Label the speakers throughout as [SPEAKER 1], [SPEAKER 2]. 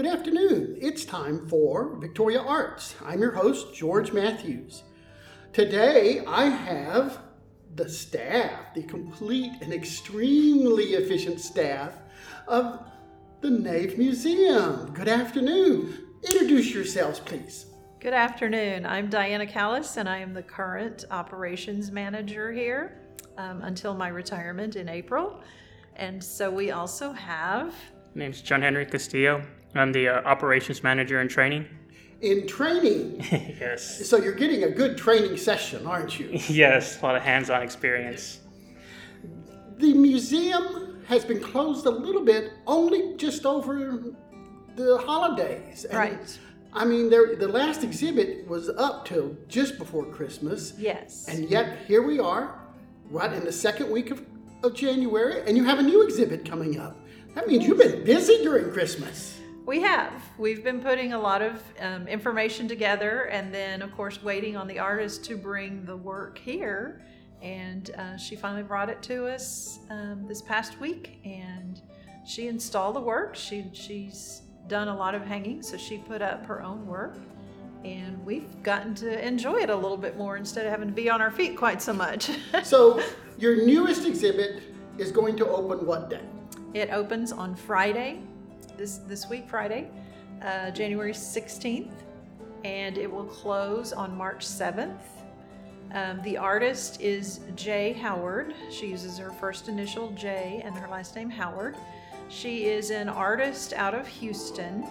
[SPEAKER 1] Good afternoon. It's time for Victoria Arts. I'm your host, George Matthews. Today I have the staff, the complete and extremely efficient staff of the Nave Museum. Good afternoon. Introduce yourselves, please.
[SPEAKER 2] Good afternoon. I'm Diana Callis, and I am the current operations manager here um, until my retirement in April. And so we also have.
[SPEAKER 3] My name's John Henry Castillo. I'm the uh, operations manager in training.
[SPEAKER 1] In training,
[SPEAKER 3] yes.
[SPEAKER 1] so you're getting a good training session, aren't you?
[SPEAKER 3] Yes, a lot of hands-on experience.
[SPEAKER 1] The museum has been closed a little bit, only just over the holidays. And,
[SPEAKER 2] Right.
[SPEAKER 1] I mean, there, the last exhibit was up till just before Christmas.
[SPEAKER 2] Yes.
[SPEAKER 1] And yet, here we are, right in the second week of, of January, and you have a new exhibit coming up. That means you've been busy during Christmas.
[SPEAKER 2] We have. We've been putting a lot of um, information together and then, of course, waiting on the artist to bring the work here. And uh, she finally brought it to us um, this past week and she installed the work. She, she's done a lot of hanging, so she put up her own work. And we've gotten to enjoy it a little bit more instead of having to be on our feet quite so much.
[SPEAKER 1] So, your newest exhibit is going to open what day?
[SPEAKER 2] It opens on Friday, this this week Friday, uh, January 16th, and it will close on March 7th. Um, the artist is Jay Howard. She uses her first initial J and her last name Howard. She is an artist out of Houston,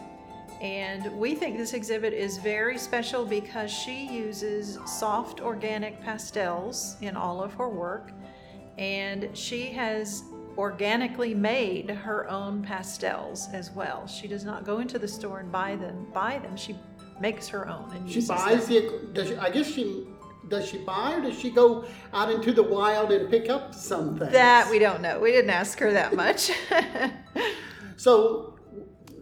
[SPEAKER 2] and we think this exhibit is very special because she uses soft organic pastels in all of her work and she has organically made her own pastels as well. She does not go into the store and buy them. Buy them. She makes her own and
[SPEAKER 1] She
[SPEAKER 2] uses
[SPEAKER 1] buys
[SPEAKER 2] them.
[SPEAKER 1] the. Does she, I guess she does she buy or does she go out into the wild and pick up some things?
[SPEAKER 2] That we don't know. We didn't ask her that much.
[SPEAKER 1] So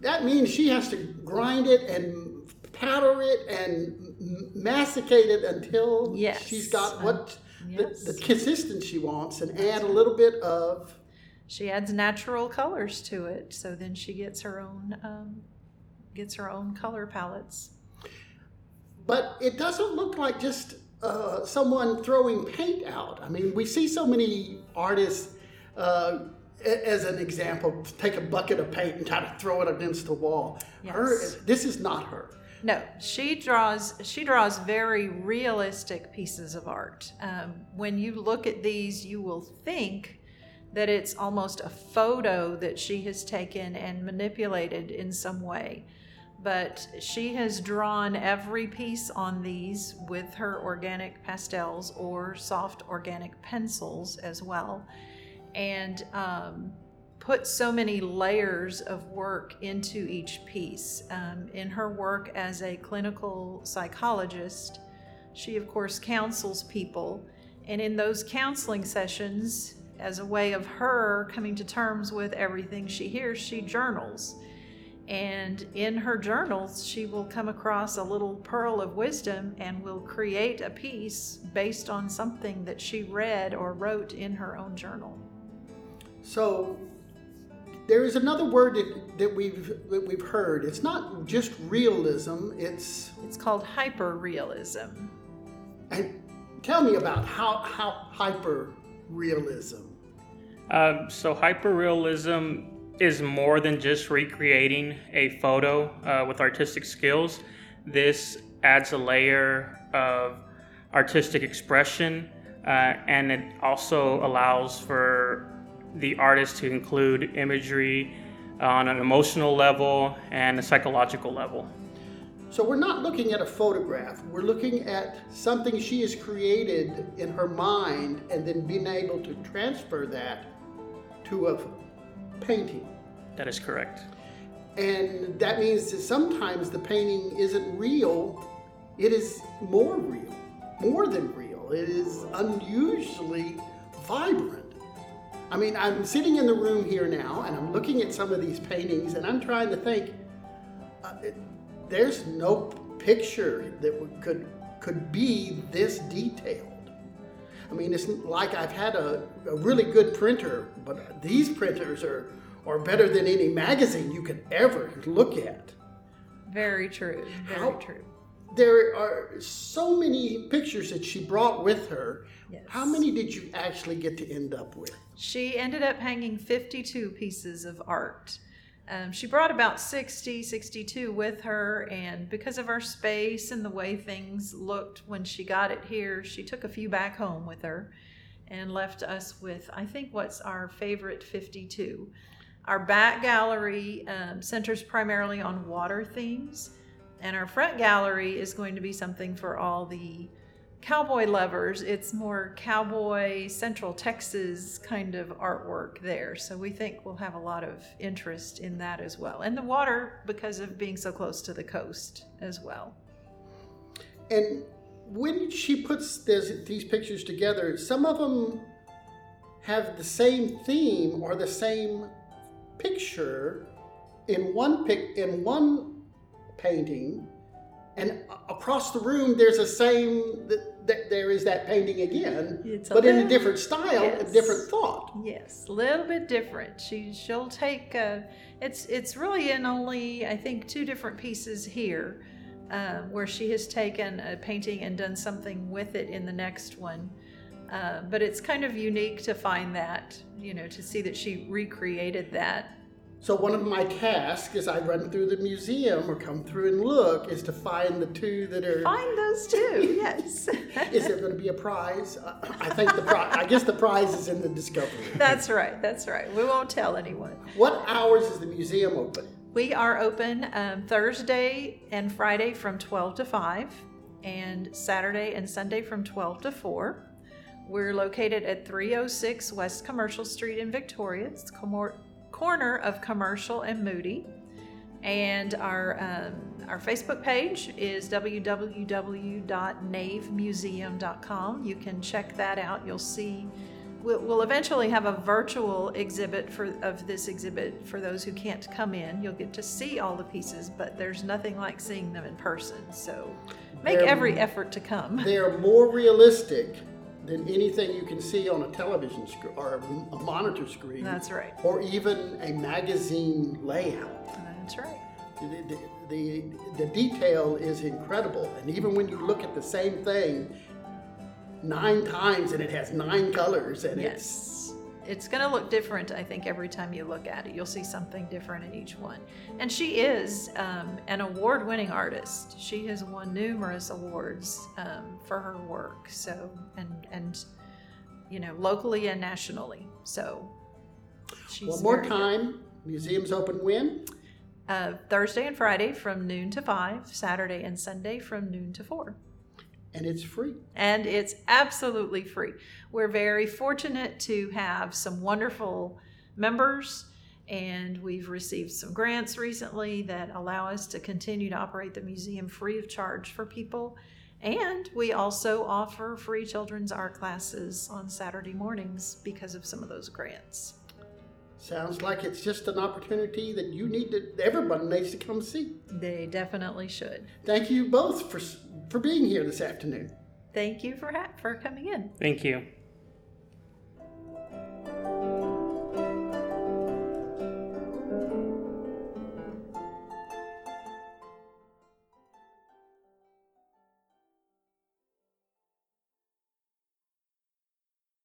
[SPEAKER 1] that means she has to grind it and powder it and masticate it until
[SPEAKER 2] Yes.
[SPEAKER 1] she's got what um,
[SPEAKER 2] yes.
[SPEAKER 1] the, the consistency she wants and add a little bit of.
[SPEAKER 2] She adds natural colors to it, so then she gets her own um, gets her own color palettes.
[SPEAKER 1] But it doesn't look like just uh, someone throwing paint out. I mean, we see so many artists. Uh, as an example, take a bucket of paint and try to throw it against the wall.
[SPEAKER 2] Yes.
[SPEAKER 1] Her, this is not her.
[SPEAKER 2] No, she draws. She draws very realistic pieces of art. Um, when you look at these, you will think that it's almost a photo that she has taken and manipulated in some way. But she has drawn every piece on these with her organic pastels or soft organic pencils as well, and um, put so many layers of work into each piece. Um, in her work as a clinical psychologist, she, of course, counsels people. And in those counseling sessions, as a way of her coming to terms with everything she hears, she journals. And in her journals, she will come across a little pearl of wisdom and will create a piece based on something that she read or wrote in her own journal.
[SPEAKER 1] So there is another word that, that we've that we've heard. It's not just realism. It's
[SPEAKER 2] It's called hyperrealism.
[SPEAKER 1] and tell me about how how hyper realism.
[SPEAKER 3] Um, so hyperrealism is more than just recreating a photo uh, with artistic skills. This adds a layer of artistic expression, uh, and it also allows for the artist to include imagery on an emotional level and a psychological level.
[SPEAKER 1] So we're not looking at a photograph. We're looking at something she has created in her mind and then being able to transfer that to a painting.
[SPEAKER 3] That is correct.
[SPEAKER 1] And that means that sometimes the painting isn't real, it is more real, more than real. It is unusually vibrant. I mean, I'm sitting in the room here now and I'm looking at some of these paintings and I'm trying to think uh, it, there's no picture that could could be this detailed. I mean, it's like I've had a, a really good printer, but these printers are or better than any magazine you could ever look at.
[SPEAKER 2] Very true. Very
[SPEAKER 1] How-
[SPEAKER 2] true.
[SPEAKER 1] There are so many pictures that she brought with her.
[SPEAKER 2] Yes.
[SPEAKER 1] How many did you actually get to end up with?
[SPEAKER 2] She ended up hanging 52 pieces of art. Um, she brought about 60, 62 with her, and because of our space and the way things looked when she got it here, she took a few back home with her and left us with, I think, what's our favorite 52. Our back gallery um, centers primarily on water themes, and our front gallery is going to be something for all the cowboy lovers. It's more cowboy Central Texas kind of artwork there. So we think we'll have a lot of interest in that as well. And the water because of being so close to the coast as well.
[SPEAKER 1] And when she puts this, these pictures together, some of them have the same theme or the same picture in one pic in one painting, and across the room there's the same. that, th- there is that painting again,
[SPEAKER 2] It's a
[SPEAKER 1] but in a different style,
[SPEAKER 2] Yes.
[SPEAKER 1] a different thought.
[SPEAKER 2] Yes, a little bit different. She she'll take uh, it's it's really in only I think two different pieces here, um, where she has taken a painting and done something with it in the next one. Uh, but it's kind of unique to find that you know to see that she recreated that.
[SPEAKER 1] So one of my tasks as I run through the museum or come through and look is to find the two that are.
[SPEAKER 2] Find those two. Yes,
[SPEAKER 1] Is there going to be a prize? Uh, I think the prize. I guess the prize is in the discovery.
[SPEAKER 2] that's right. That's right. We won't tell anyone.
[SPEAKER 1] What hours is the museum open?
[SPEAKER 2] We are open um, Thursday and Friday from 12 to 5, and Saturday and Sunday from 12 to 4. We're located at 306 West Commercial Street in Victoria. It's comor- corner of Commercial and Moody. And our um, our Facebook page is www.navemuseum.com. You can check that out. You'll see. We'll, we'll eventually have a virtual exhibit for of this exhibit for those who can't come in. You'll get to see all the pieces, but there's nothing like seeing them in person. So make
[SPEAKER 1] They're-
[SPEAKER 2] every effort to come.
[SPEAKER 1] They are more realistic than anything you can see on a television screen or a monitor screen,
[SPEAKER 2] That's right.
[SPEAKER 1] or even a magazine layout.
[SPEAKER 2] That's right.
[SPEAKER 1] The, the, the, the detail is incredible, and even when you look at the same thing nine times and it has nine colors, and
[SPEAKER 2] Yes. It's going to look different, I think, every time you look at it. You'll see something different in each one. And she is um, an award winning artist. She has won numerous awards um, for her work. So, and, and, you know, locally and nationally. So, she's
[SPEAKER 1] one more
[SPEAKER 2] very good.
[SPEAKER 1] time. Museum's open when?
[SPEAKER 2] Uh, Thursday and Friday from noon to 5, Saturday and Sunday from noon to 4.
[SPEAKER 1] And it's free.
[SPEAKER 2] and it's absolutely free. We're very fortunate to have some wonderful members, and we've received some grants recently that allow us to continue to operate the museum free of charge for people. And we also offer free children's art classes on Saturday mornings because of some of those grants.
[SPEAKER 1] Sounds like it's just an opportunity that you need to, everybody needs to come see.
[SPEAKER 2] They definitely should.
[SPEAKER 1] Thank you both for, for being here this afternoon.
[SPEAKER 2] Thank you for ha- for coming in.
[SPEAKER 3] Thank you.